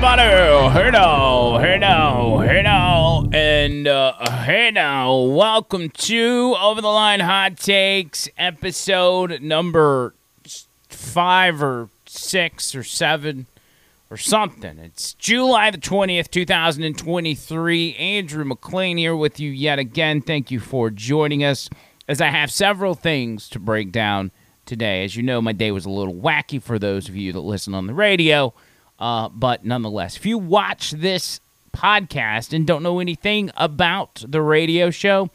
everybody. Hey now, hey now, hey now, and uh, hey now. Welcome to Over the Line Hot Takes, episode number five or six or seven or something. It's July the 20th, 2023. Andrew McLean here with you yet again. Thank you for joining us as I have several things to break down today. As you know, my day was a little wacky for those of you that listen on the radio. Uh, but nonetheless, if you watch this podcast and don't know anything about the radio show,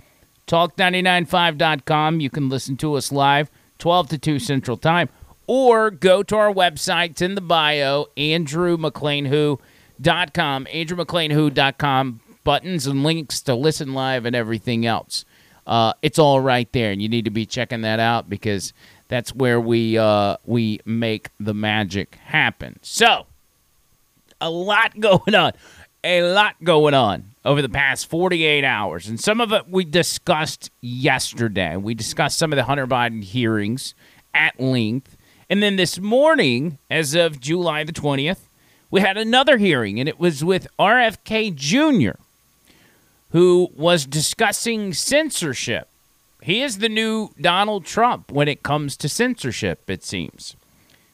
talk995.com. You can listen to us live, 12 to 2 Central Time, or go to our website. It's in the bio, andrewmcleanwho.com, andrewmcleanwho.com, buttons and links to listen live and everything else. Uh, it's all right there, and you need to be checking that out because that's where we uh, we make the magic happen. So, a lot going on. A lot going on over the past 48 hours. And some of it we discussed yesterday. We discussed some of the Hunter Biden hearings at length. And then this morning, as of July the 20th, we had another hearing, and it was with RFK Jr., who was discussing censorship. He is the new Donald Trump when it comes to censorship, it seems,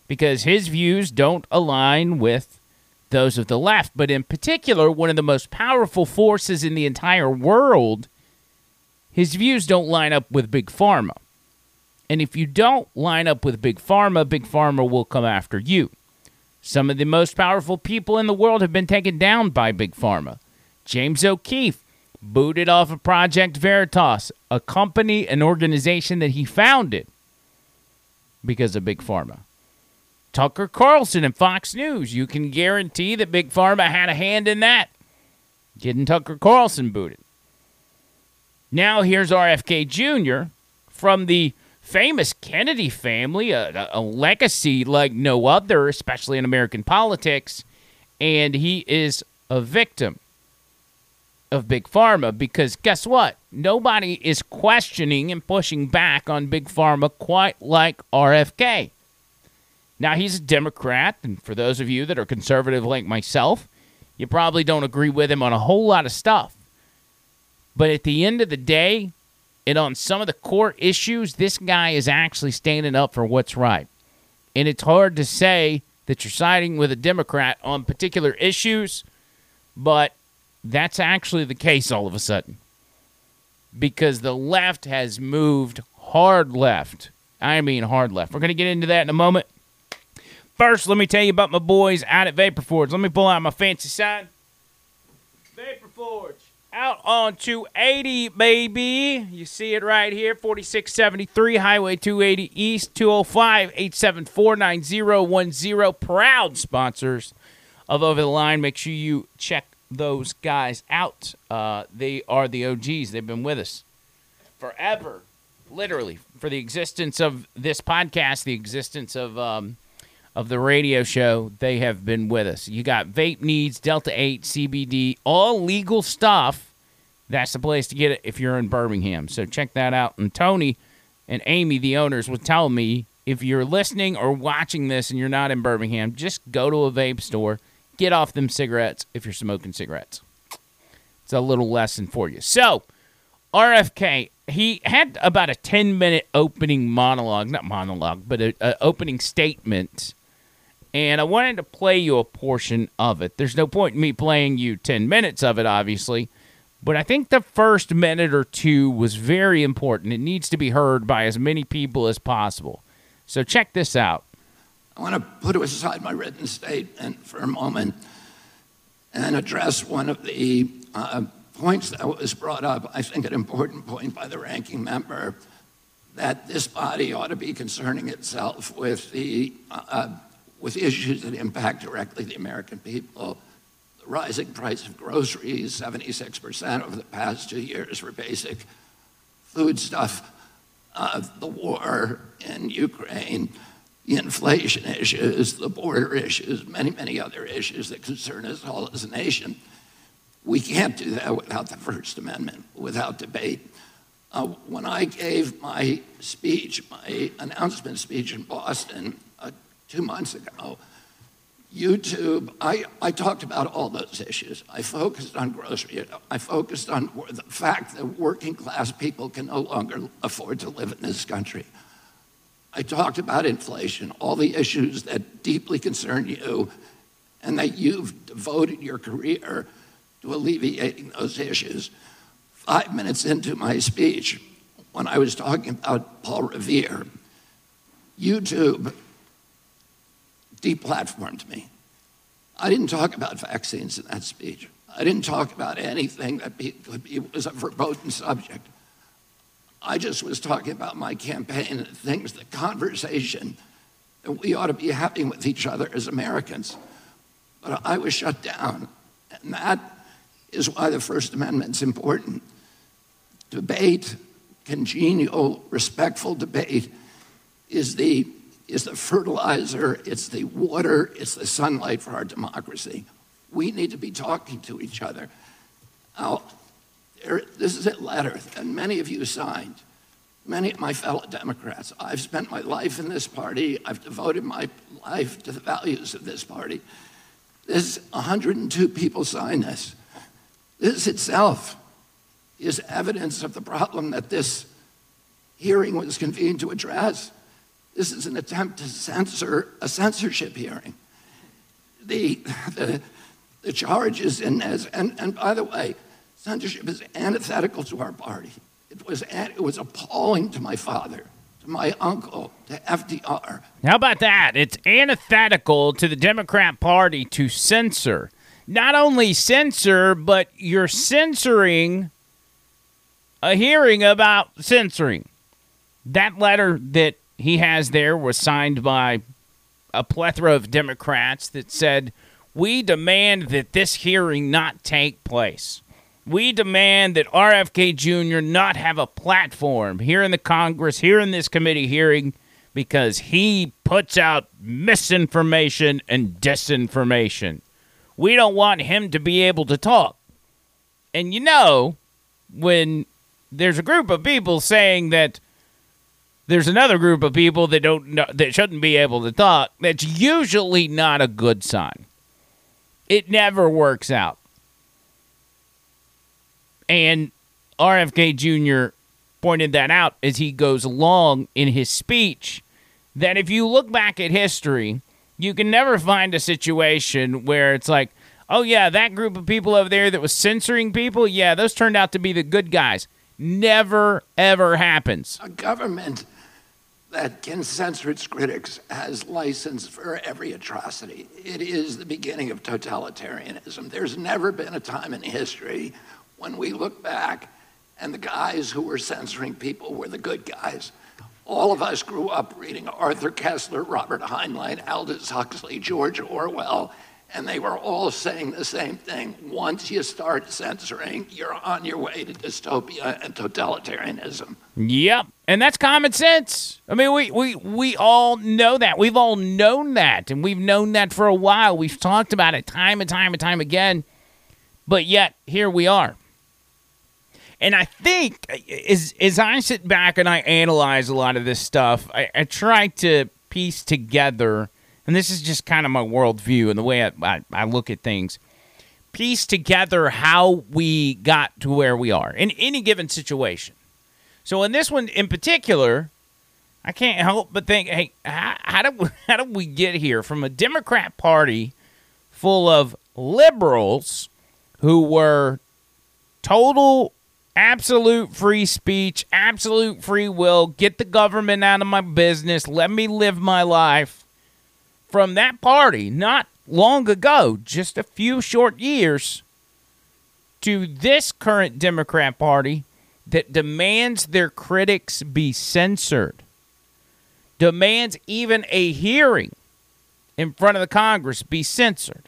because his views don't align with those of the left, but in particular, one of the most powerful forces in the entire world, his views don't line up with Big Pharma. And if you don't line up with Big Pharma, Big Pharma will come after you. Some of the most powerful people in the world have been taken down by Big Pharma. James O'Keefe booted off of Project Veritas, a company, an organization that he founded because of Big Pharma. Tucker Carlson and Fox News. You can guarantee that Big Pharma had a hand in that. Getting Tucker Carlson booted. Now here's RFK Jr. from the famous Kennedy family, a, a, legacy like no other, especially in American politics, and he is a victim of Big Pharma because guess what? Nobody is questioning and pushing back on Big Pharma quite like RFK. Now, he's a Democrat, and for those of you that are conservative like myself, you probably don't agree with him on a whole lot of stuff. But at the end of the day, and on some of the core issues, this guy is actually standing up for what's right. And it's hard to say that you're siding with a Democrat on particular issues, but that's actually the case all of a sudden. Because the left has moved hard left. I mean, hard left. We're going to get into that in a moment. First, let me tell you about my boys out at Vapor Forge. Let me pull out my fancy sign. Vapor Forge. Out on 280, baby. You see it right here 4673 Highway 280 East 205 874 9010. Proud sponsors of Over the Line. Make sure you check those guys out. Uh, they are the OGs, they've been with us forever, literally, for the existence of this podcast, the existence of. Um, of the radio show, they have been with us. You got vape needs, Delta 8, CBD, all legal stuff. That's the place to get it if you're in Birmingham. So check that out. And Tony and Amy, the owners, would tell me if you're listening or watching this and you're not in Birmingham, just go to a vape store, get off them cigarettes if you're smoking cigarettes. It's a little lesson for you. So, RFK, he had about a 10 minute opening monologue, not monologue, but an opening statement and I wanted to play you a portion of it. There's no point in me playing you 10 minutes of it, obviously, but I think the first minute or two was very important. It needs to be heard by as many people as possible. So check this out. I want to put aside my written statement for a moment and address one of the uh, points that was brought up. I think an important point by the ranking member that this body ought to be concerning itself with the uh, with issues that impact directly the American people. The rising price of groceries, 76% over the past two years for basic foodstuff, uh, the war in Ukraine, the inflation issues, the border issues, many, many other issues that concern us all as a nation. We can't do that without the First Amendment, without debate. Uh, when I gave my speech, my announcement speech in Boston, two months ago, YouTube, I, I talked about all those issues. I focused on grocery. I focused on the fact that working class people can no longer afford to live in this country. I talked about inflation, all the issues that deeply concern you, and that you've devoted your career to alleviating those issues. Five minutes into my speech, when I was talking about Paul Revere, YouTube deplatformed me. I didn't talk about vaccines in that speech. I didn't talk about anything that be, be, was a verboten subject. I just was talking about my campaign and things, the conversation that we ought to be having with each other as Americans. But I was shut down. And that is why the First Amendment's important. Debate, congenial, respectful debate, is the is the fertilizer, it's the water, it's the sunlight for our democracy. We need to be talking to each other. Now, there, this is a letter that many of you signed, many of my fellow Democrats. I've spent my life in this party, I've devoted my life to the values of this party. This 102 people signed this. This itself is evidence of the problem that this hearing was convened to address. This is an attempt to censor a censorship hearing. The, the, the charges in this, and, and by the way, censorship is antithetical to our party. It was, it was appalling to my father, to my uncle, to FDR. How about that? It's antithetical to the Democrat Party to censor. Not only censor, but you're censoring a hearing about censoring. That letter that he has there was signed by a plethora of Democrats that said, We demand that this hearing not take place. We demand that RFK Jr. not have a platform here in the Congress, here in this committee hearing, because he puts out misinformation and disinformation. We don't want him to be able to talk. And you know, when there's a group of people saying that there's another group of people that don't know, that shouldn't be able to talk. That's usually not a good sign. It never works out. And RFK Jr. pointed that out as he goes along in his speech that if you look back at history, you can never find a situation where it's like, oh, yeah, that group of people over there that was censoring people, yeah, those turned out to be the good guys. Never, ever happens. A government that can censor its critics has license for every atrocity. It is the beginning of totalitarianism. There's never been a time in history when we look back and the guys who were censoring people were the good guys. All of us grew up reading Arthur Koestler, Robert Heinlein, Aldous Huxley, George Orwell, and they were all saying the same thing. Once you start censoring, you're on your way to dystopia and totalitarianism. Yep. And that's common sense. I mean, we, we, we all know that. We've all known that. And we've known that for a while. We've talked about it time and time and time again. But yet, here we are. And I think as, as I sit back and I analyze a lot of this stuff, I, I try to piece together and this is just kind of my worldview and the way I, I, I look at things, piece together how we got to where we are in any given situation. So in this one in particular, I can't help but think, hey, how, how we, how did we get here from a Democrat Party full of liberals who were total absolute free speech, absolute free will, get the government out of my business, let me live my life, from that party not long ago, just a few short years, to this current Democrat Party that demands their critics be censored, demands even a hearing in front of the Congress be censored.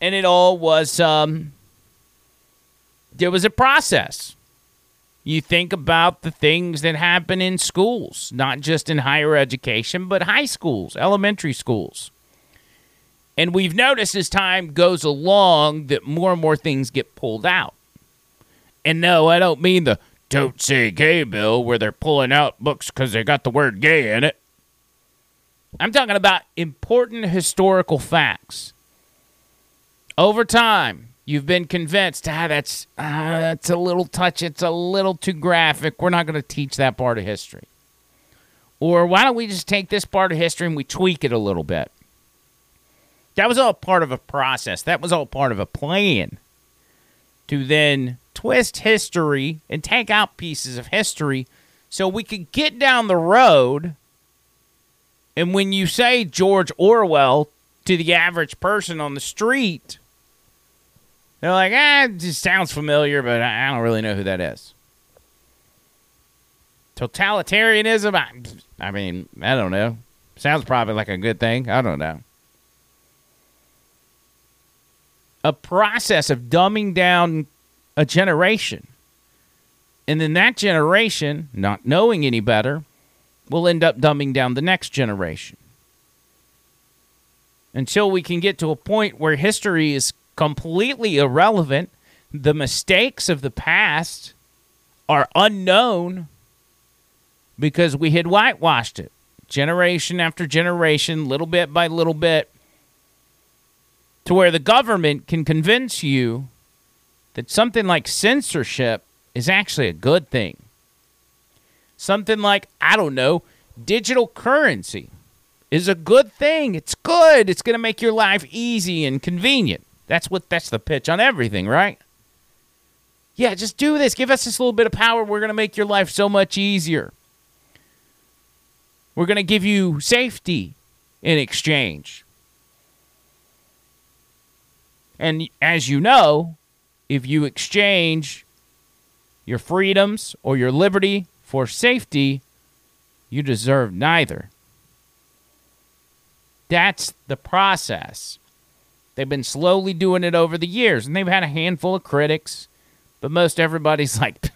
And it all was, um, there was a process. You think about the things that happen in schools, not just in higher education, but high schools, elementary schools. And we've noticed as time goes along that more and more things get pulled out. And no, I don't mean the don't say gay bill where they're pulling out books because they got the word gay in it. I'm talking about important historical facts. Over time, you've been convinced, ah, that's ah, that's a little touch, it's a little too graphic. We're not going to teach that part of history. Or why don't we just take this part of history and we tweak it a little bit? That was all part of a process. That was all part of a plan to then twist history and take out pieces of history so we could get down the road. And when you say George Orwell to the average person on the street, they're like, ah, it just sounds familiar, but I don't really know who that is. Totalitarianism, I, I mean, I don't know. Sounds probably like a good thing. I don't know. A process of dumbing down a generation. And then that generation, not knowing any better, will end up dumbing down the next generation. Until we can get to a point where history is completely irrelevant, the mistakes of the past are unknown because we had whitewashed it generation after generation, little bit by little bit, to where the government can convince you that something like censorship is actually a good thing. Something like, I don't know, digital currency is a good thing. It's good. It's going to make your life easy and convenient. That's what that's the pitch on everything, right? Yeah, just do this. Give us this little bit of power. We're going to make your life so much easier. We're going to give you safety in exchange. And as you know, if you exchange your freedoms or your liberty for safety, you deserve neither. That's the process. They've been slowly doing it over the years, and they've had a handful of critics, but most everybody's like,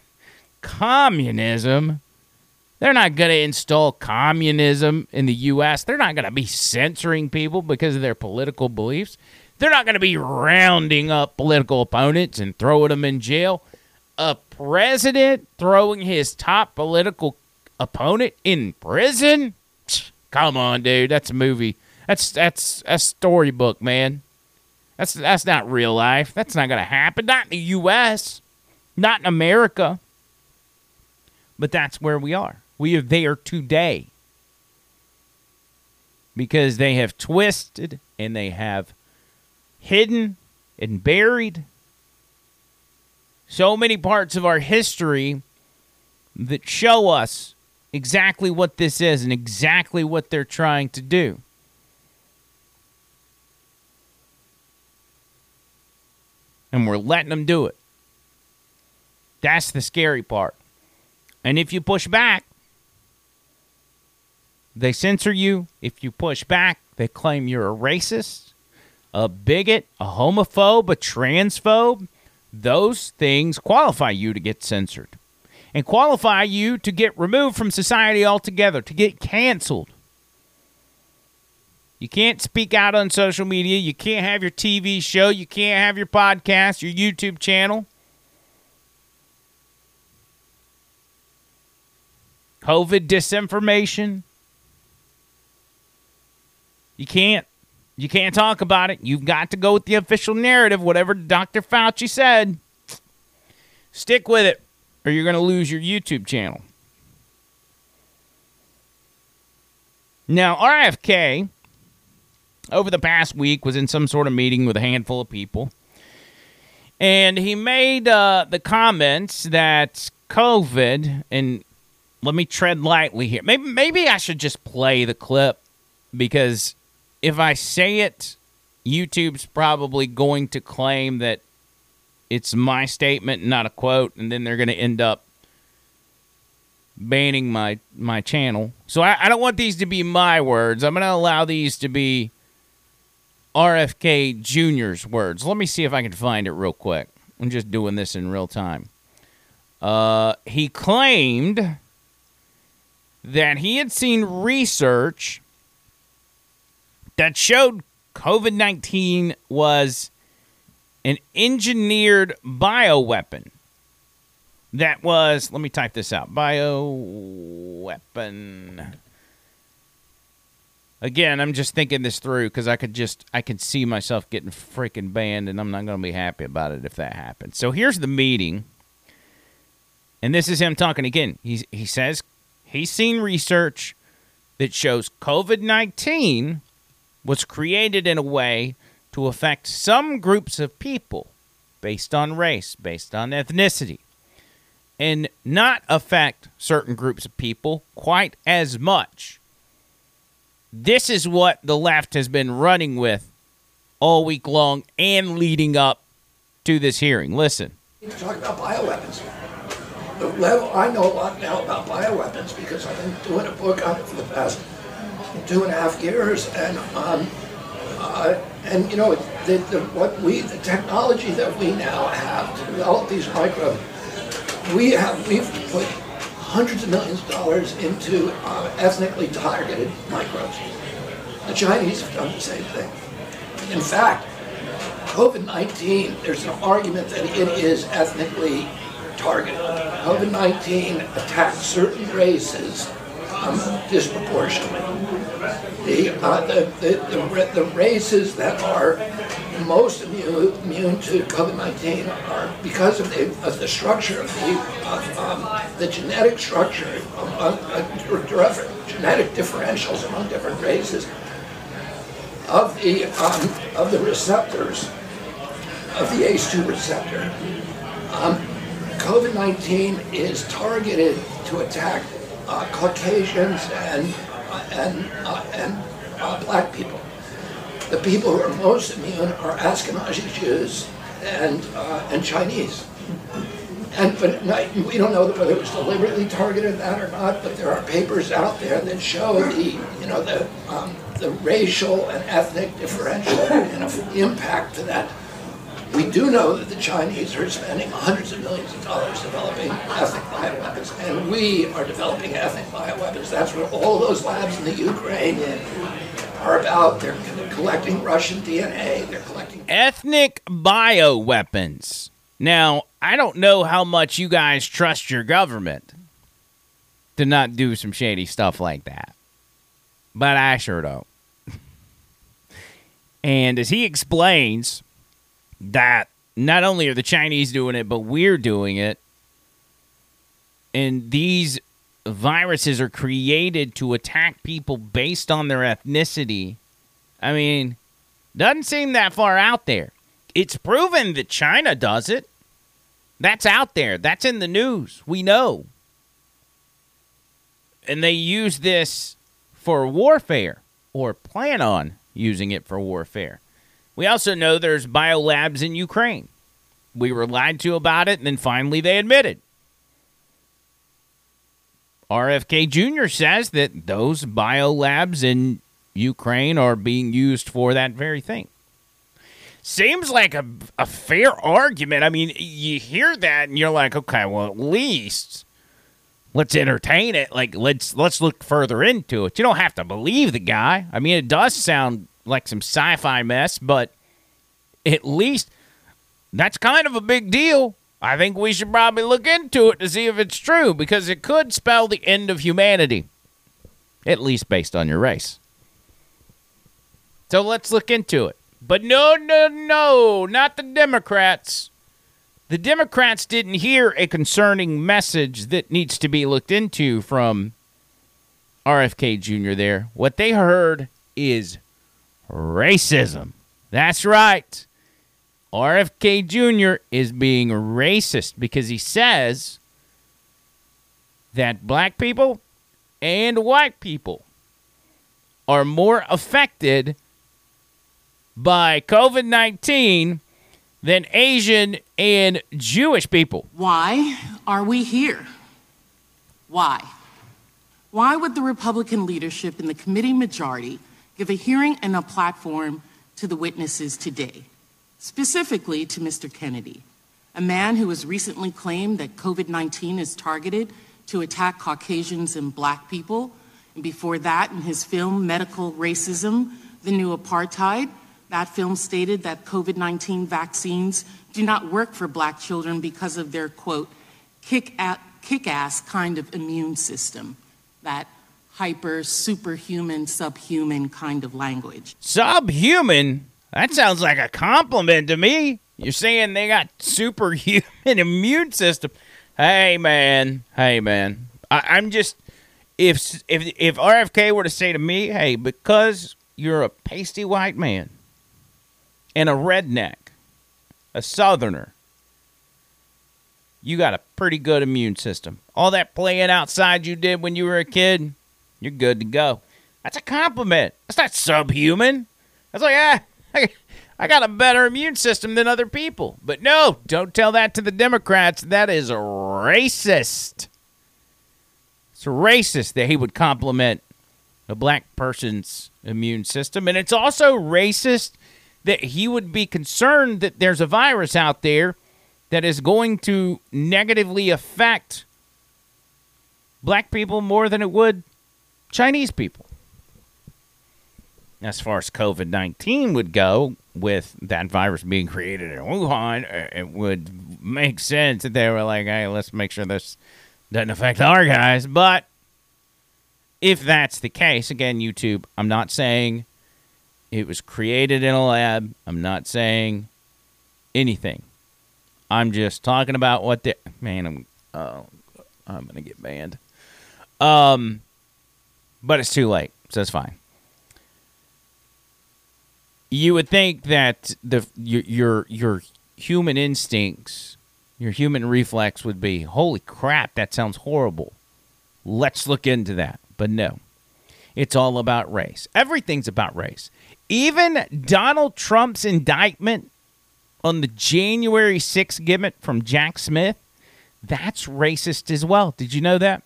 communism? They're not going to install communism in the U.S. They're not going to be censoring people because of their political beliefs. They're not going to be rounding up political opponents and throwing them in jail. A president throwing his top political opponent in prison? Come on, dude. That's a movie. That's that's a storybook, man. That's that's not real life. That's not going to happen. Not in the U.S. Not in America. But that's where we are. We are there today because they have twisted and they have hidden and buried so many parts of our history that show us exactly what this is and exactly what they're trying to do. And we're letting them do it. That's the scary part. And if you push back, they censor you. If you push back, they claim you're a racist, a bigot, a homophobe, a transphobe. Those things qualify you to get censored and qualify you to get removed from society altogether, to get canceled. You can't speak out on social media. You can't have your TV show. You can't have your podcast, your YouTube channel. COVID disinformation. You can't. You can't talk about it. You've got to go with the official narrative, whatever Dr. Fauci said. Stick with it, or you're going to lose your YouTube channel. Now, RFK, over the past week, was in some sort of meeting with a handful of people. And he made uh, the comments that COVID, and let me tread lightly here. Maybe, maybe I should just play the clip because if I say it, YouTube's probably going to claim that it's my statement, not a quote, and then they're going to end up banning my my channel. So I, I don't want these to be my words. I'm going to allow these to be RFK Jr.'s words. Let me see if I can find it real quick. I'm just doing this in real time. Uh, he claimed that he had seen research that showed COVID 19 was an engineered bioweapon that was, let me type this out bioweapon. Again, I'm just thinking this through because I could just I could see myself getting freaking banned, and I'm not going to be happy about it if that happens. So here's the meeting, and this is him talking again. He he says he's seen research that shows COVID 19 was created in a way to affect some groups of people based on race, based on ethnicity, and not affect certain groups of people quite as much. This is what the left has been running with all week long and leading up to this hearing. Listen. Talk about bioweapons the level, I know a lot now about bioweapons because I've been doing a book on it for the past two and a half years, and um, uh, and you know the, the, what we the technology that we now have to develop these microbes, we have we've put hundreds of millions of dollars into uh, ethnically targeted microbes. The Chinese have done the same thing. In fact, COVID-19, there's an argument that it is ethnically targeted. COVID-19 attacks certain races um, disproportionately. The, uh, the, the, the, races that are most immune, immune to COVID-19 are because of the, of the structure of the, um, the genetic structure, among, uh, genetic differentials among different races of the, um, of the receptors, of the ACE2 receptor. Um, COVID 19 is targeted to attack uh, Caucasians and, uh, and, uh, and black people. The people who are most immune are Ashkenazi Jews and, uh, and Chinese. And but we don't know whether it was deliberately targeted that or not. But there are papers out there that show the you know the um, the racial and ethnic differential and impact to that we do know that the Chinese are spending hundreds of millions of dollars developing ethnic bioweapons, and we are developing ethnic bioweapons. That's what all those labs in the Ukraine are about. They're collecting Russian DNA. They're collecting ethnic bioweapons. Now, I don't know how much you guys trust your government to not do some shady stuff like that, but I sure don't. and as he explains, that not only are the Chinese doing it, but we're doing it. And these viruses are created to attack people based on their ethnicity. I mean, doesn't seem that far out there. It's proven that China does it. That's out there. That's in the news. We know. And they use this for warfare or plan on using it for warfare. We also know there's biolabs in Ukraine. We were lied to about it, and then finally they admitted. RFK Jr. says that those biolabs in Ukraine are being used for that very thing. Seems like a, a fair argument. I mean, you hear that and you're like, okay, well, at least let's entertain it. Like, let's let's look further into it. You don't have to believe the guy. I mean, it does sound like some sci fi mess, but at least that's kind of a big deal. I think we should probably look into it to see if it's true because it could spell the end of humanity, at least based on your race. So let's look into it. But no, no, no, not the Democrats. The Democrats didn't hear a concerning message that needs to be looked into from RFK Jr. there. What they heard is racism. That's right. RFK Jr. is being racist because he says that black people and white people are more affected by COVID 19 than Asian and Jewish people. Why are we here? Why? Why would the Republican leadership and the committee majority give a hearing and a platform to the witnesses today, specifically to Mr. Kennedy, a man who has recently claimed that COVID 19 is targeted to attack Caucasians and black people. And before that, in his film Medical Racism, The New Apartheid, that film stated that COVID 19 vaccines do not work for black children because of their, quote, kick ass kind of immune system that hyper, superhuman, subhuman kind of language. Subhuman? That sounds like a compliment to me. You're saying they got superhuman immune system. Hey man, hey man. I, am just if if if RFK were to say to me, hey, because you're a pasty white man and a redneck, a southerner, you got a pretty good immune system. All that playing outside you did when you were a kid, you're good to go. That's a compliment. That's not subhuman. That's like, ah, I, I got a better immune system than other people. But no, don't tell that to the Democrats. That is racist. It's racist that he would compliment a black person's immune system. And it's also racist that he would be concerned that there's a virus out there that is going to negatively affect black people more than it would Chinese people. As far as COVID 19 would go, with that virus being created in Wuhan, uh, it would make sense that they were like, hey, let's make sure this doesn't affect our guys. But if that's the case, again, YouTube, I'm not saying it was created in a lab. I'm not saying anything. I'm just talking about what the man. I'm oh, I'm gonna get banned. Um, but it's too late, so it's fine. You would think that the your your, your human instincts, your human reflex would be, "Holy crap, that sounds horrible." Let's look into that. But no, it's all about race. Everything's about race. Even Donald Trump's indictment on the January 6th gimmick from Jack Smith, that's racist as well. Did you know that?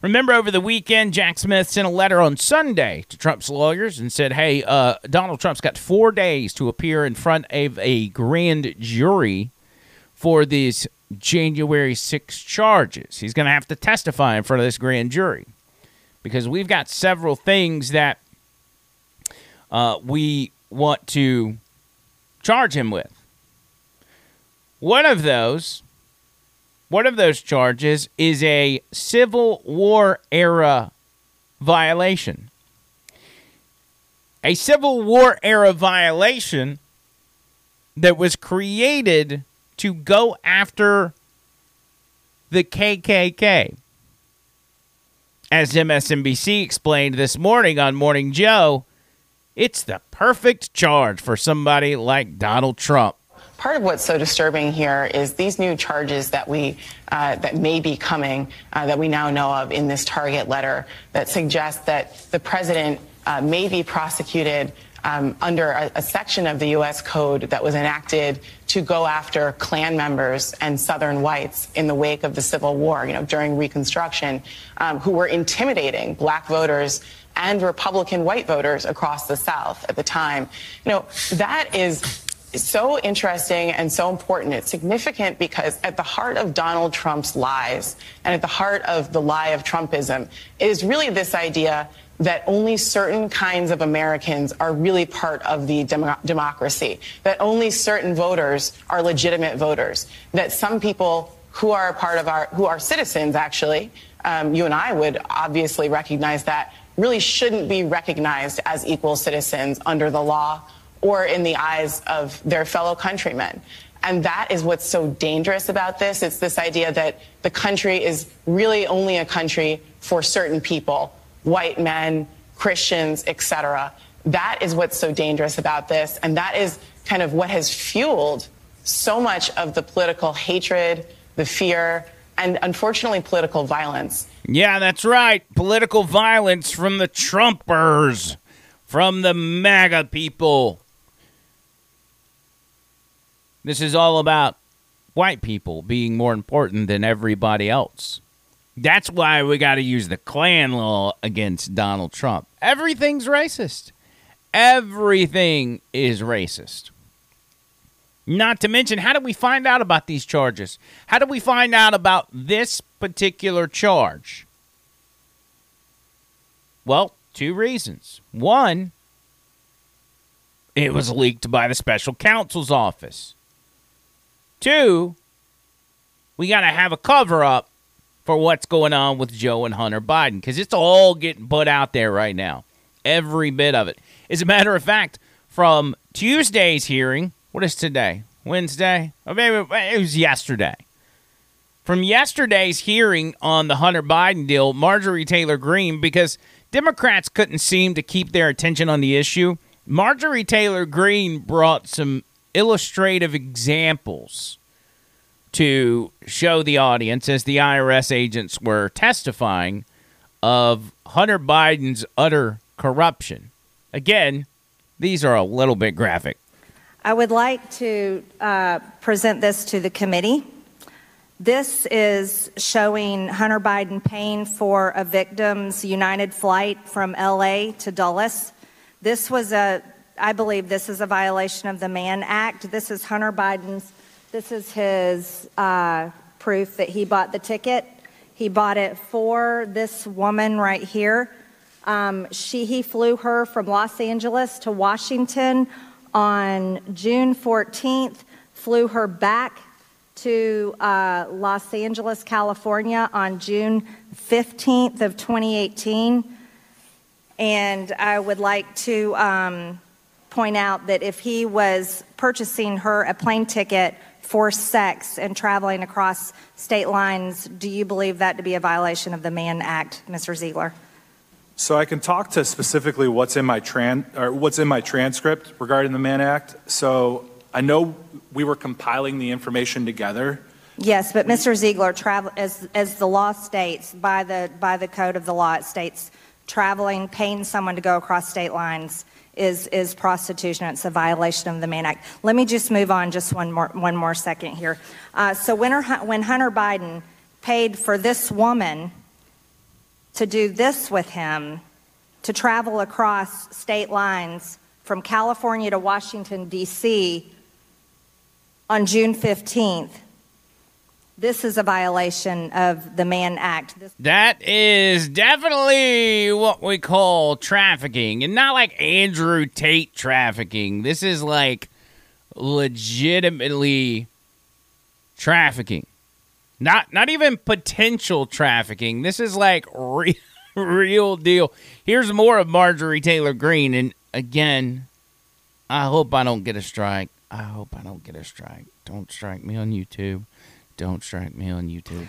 Remember, over the weekend, Jack Smith sent a letter on Sunday to Trump's lawyers and said, Hey, uh, Donald Trump's got four days to appear in front of a grand jury for these January 6 charges. He's going to have to testify in front of this grand jury because we've got several things that uh, we want to charge him with. One of those, one of those charges is a Civil War era violation. A Civil War era violation that was created to go after the KKK. As MSNBC explained this morning on Morning Joe, it's the perfect charge for somebody like Donald Trump. Part of what's so disturbing here is these new charges that we uh, that may be coming uh, that we now know of in this target letter that suggest that the president uh, may be prosecuted um, under a, a, section of the U.S. Code that was enacted to go after Klan members and Southern whites in the wake of the Civil War, you know, during Reconstruction, um, who were intimidating black voters and Republican white voters across the South at the time. You know, that is so interesting and so important. It's significant because at the heart of Donald Trump's lies and at the heart of the lie of Trumpism is really this idea that only certain kinds of Americans are really part of the dem- democracy, that only certain voters are legitimate voters, that some people who are a part of our, who are citizens actually, um, you and I would obviously recognize that, really shouldn't be recognized as equal citizens under the law or in the eyes of their fellow countrymen. And that is what's so dangerous about this. It's this idea that the country is really only a country for certain people, white men, Christians, etc. That is what's so dangerous about this. And that is kind of what has fueled so much of the political hatred, the fear, and unfortunately political violence. Yeah, that's right. Political violence from the Trumpers, from the MAGA people. This is all about white people being more important than everybody else. That's why we got to use the Klan law against Donald Trump. Everything's racist. Everything is racist. Not to mention, how do we find out about these charges? How do we find out about this particular charge? Well, two reasons. One, it was leaked by the special counsel's office. Two, we got to have a cover up for what's going on with Joe and Hunter Biden because it's all getting put out there right now. Every bit of it. As a matter of fact, from Tuesday's hearing, what is today? Wednesday? Oh, maybe it was yesterday. From yesterday's hearing on the Hunter Biden deal, Marjorie Taylor Greene, because Democrats couldn't seem to keep their attention on the issue, Marjorie Taylor Greene brought some illustrative examples to show the audience as the IRS agents were testifying of Hunter Biden's utter corruption. Again, these are a little bit graphic. I would like to uh, present this to the committee. This is showing Hunter Biden paying for a victim's United flight from LA to Dulles. This was a, I believe this is a violation of the Mann Act. This is Hunter Biden's this is his uh, proof that he bought the ticket. He bought it for this woman right here. Um, she, he flew her from Los Angeles to Washington on June 14th, flew her back to uh, Los Angeles, California on June 15th of 2018. And I would like to um, point out that if he was purchasing her a plane ticket for sex and traveling across state lines, do you believe that to be a violation of the Mann Act, Mr. Ziegler? So I can talk to specifically what's in my tran or what's in my transcript regarding the Mann Act. So I know we were compiling the information together. Yes, but Mr. Ziegler, travel as as the law states by the by the code of the law, it states traveling, paying someone to go across state lines is, is prostitution. It's a violation of the Mann Act. Let me just move on just one more, one more second here. Uh, so when, when Hunter Biden paid for this woman to do this with him, to travel across state lines from California to Washington, D.C. on June 15th, this is a violation of the Mann Act. This- that is definitely what we call trafficking, and not like Andrew Tate trafficking. This is like legitimately trafficking. Not not even potential trafficking. This is like real, real deal. Here's more of Marjorie Taylor Greene, and again, I hope I don't get a strike. I hope I don't get a strike. Don't strike me on YouTube. Don't strike me on YouTube.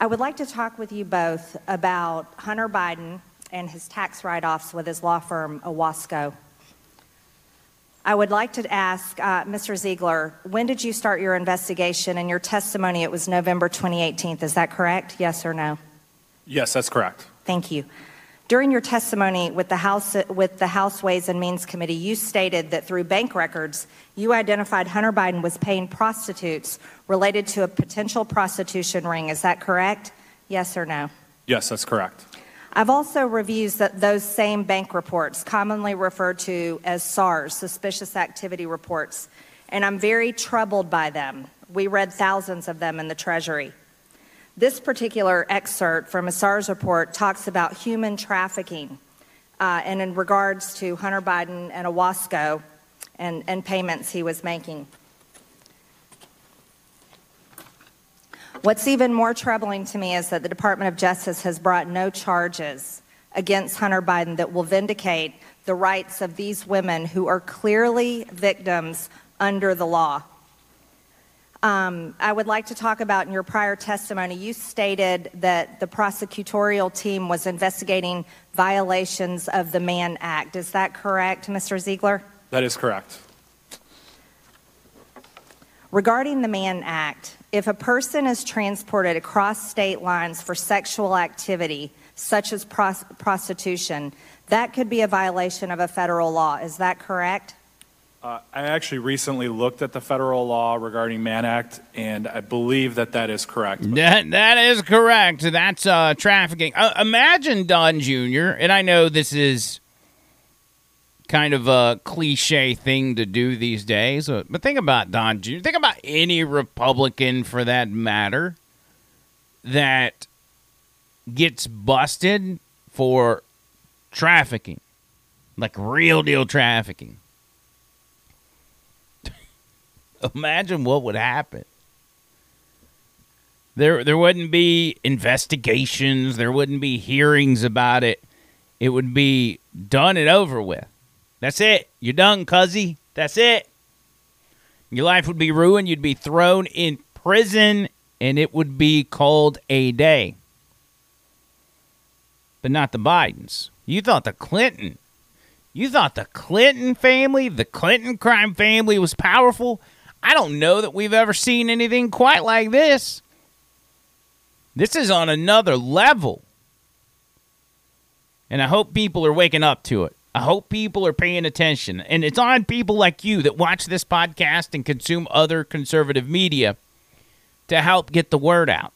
I would like to talk with you both about Hunter Biden and his tax write offs with his law firm, Owasco. I would like to ask uh, Mr. Ziegler, when did you start your investigation? In your testimony, it was November 2018. Is that correct? Yes or no? Yes, that's correct. Thank you. During your testimony with the House with the House Ways and Means Committee, you stated that through bank records, you identified Hunter Biden was paying prostitutes related to a potential prostitution ring. Is that correct? Yes or no? Yes, that's correct. I've also reviewed that those same bank reports, commonly referred to as SARS, suspicious activity reports, and I'm very troubled by them. We read thousands of them in the Treasury. This particular excerpt from a SARS report talks about human trafficking uh, and in regards to Hunter Biden and Owasco and, and payments he was making. What's even more troubling to me is that the Department of Justice has brought no charges against Hunter Biden that will vindicate the rights of these women who are clearly victims under the law. Um, I would like to talk about in your prior testimony, you stated that the prosecutorial team was investigating violations of the Mann Act. Is that correct, Mr. Ziegler? That is correct. Regarding the Mann Act, if a person is transported across state lines for sexual activity, such as pros- prostitution, that could be a violation of a federal law. Is that correct? Uh, I actually recently looked at the federal law regarding Mann Act, and I believe that that is correct. That that is correct. That's uh, trafficking. Uh, imagine Don Jr. And I know this is kind of a cliche thing to do these days, uh, but think about Don Jr. Think about any Republican, for that matter, that gets busted for trafficking, like real deal trafficking Imagine what would happen. There, there wouldn't be investigations. There wouldn't be hearings about it. It would be done and over with. That's it. You're done, cuzzy. That's it. Your life would be ruined. You'd be thrown in prison, and it would be called a day. But not the Bidens. You thought the Clinton, you thought the Clinton family, the Clinton crime family was powerful. I don't know that we've ever seen anything quite like this. This is on another level. And I hope people are waking up to it. I hope people are paying attention. And it's on people like you that watch this podcast and consume other conservative media to help get the word out.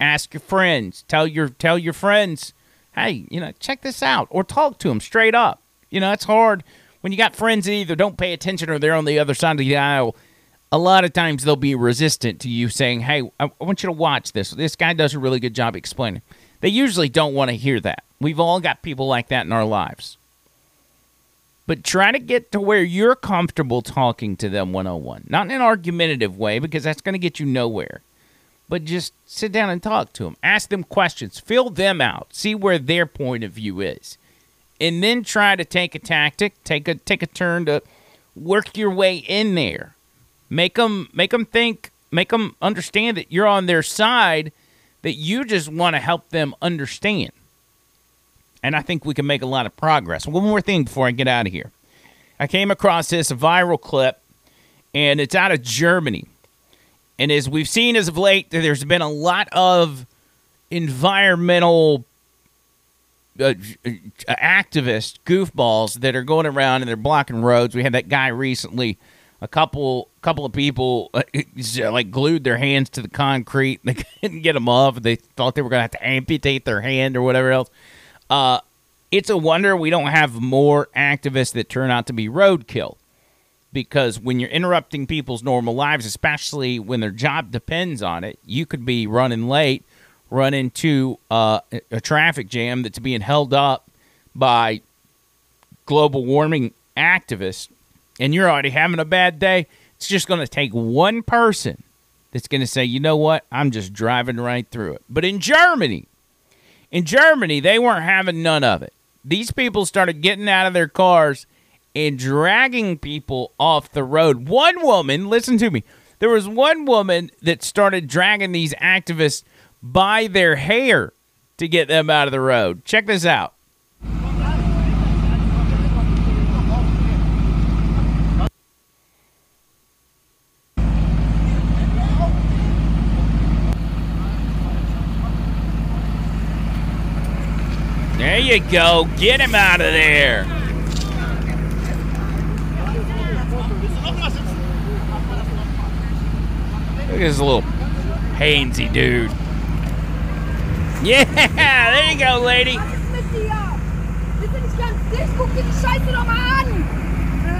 Ask your friends, tell your tell your friends, "Hey, you know, check this out," or talk to them straight up. You know, it's hard when you got friends that either don't pay attention or they're on the other side of the aisle. A lot of times they'll be resistant to you saying, "Hey, I want you to watch this. This guy does a really good job explaining." They usually don't want to hear that. We've all got people like that in our lives. But try to get to where you're comfortable talking to them 101. Not in an argumentative way, because that's going to get you nowhere. But just sit down and talk to them. Ask them questions. Fill them out. See where their point of view is. And then try to take a tactic, take a take a turn to work your way in there. Make them make them think, make them understand that you're on their side, that you just want to help them understand and I think we can make a lot of progress. One more thing before I get out of here. I came across this viral clip, and it's out of Germany. And as we've seen as of late, there's been a lot of environmental uh, activists, goofballs that are going around and they're blocking roads. We had that guy recently. A couple, couple of people uh, like glued their hands to the concrete. They couldn't get them off. They thought they were going to have to amputate their hand or whatever else. Uh, it's a wonder we don't have more activists that turn out to be roadkill. Because when you're interrupting people's normal lives, especially when their job depends on it, you could be running late, run into uh, a traffic jam that's being held up by global warming activists, and you're already having a bad day. It's just going to take one person that's going to say, you know what, I'm just driving right through it. But in Germany, in Germany, they weren't having none of it. These people started getting out of their cars and dragging people off the road. One woman, listen to me, there was one woman that started dragging these activists by their hair to get them out of the road. Check this out. There you go. Get him out of there. Look at this little hainsy dude. Yeah, there you go, lady. I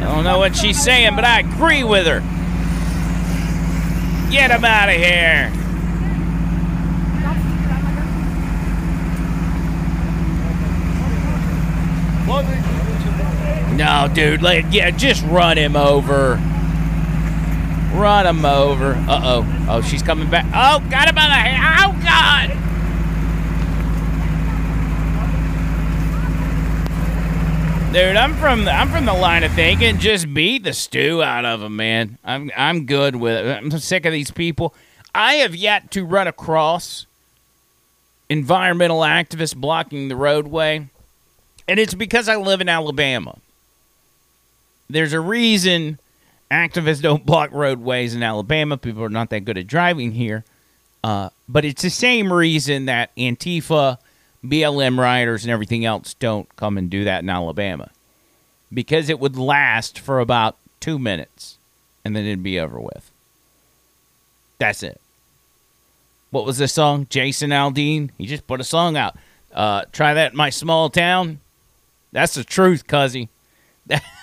don't know what she's saying, but I agree with her. Get him out of here. No, dude. Like, yeah, just run him over. Run him over. Uh oh. Oh, she's coming back. Oh, got him by the hand. Oh, God. Dude, I'm from the, I'm from the line of thinking just beat the stew out of them, man. I'm I'm good with it. I'm sick of these people. I have yet to run across environmental activists blocking the roadway, and it's because I live in Alabama. There's a reason activists don't block roadways in Alabama. People are not that good at driving here. Uh, but it's the same reason that Antifa, BLM rioters, and everything else don't come and do that in Alabama. Because it would last for about two minutes and then it'd be over with. That's it. What was the song? Jason Aldean? He just put a song out. Uh, try that in my small town. That's the truth, cuzzy.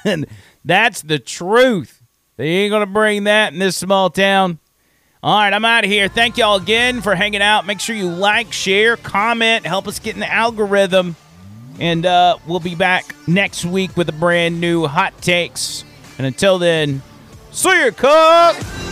That's the truth. They ain't going to bring that in this small town. All right, I'm out of here. Thank y'all again for hanging out. Make sure you like, share, comment, help us get in the algorithm. And uh, we'll be back next week with a brand new hot takes. And until then, see you, Cook!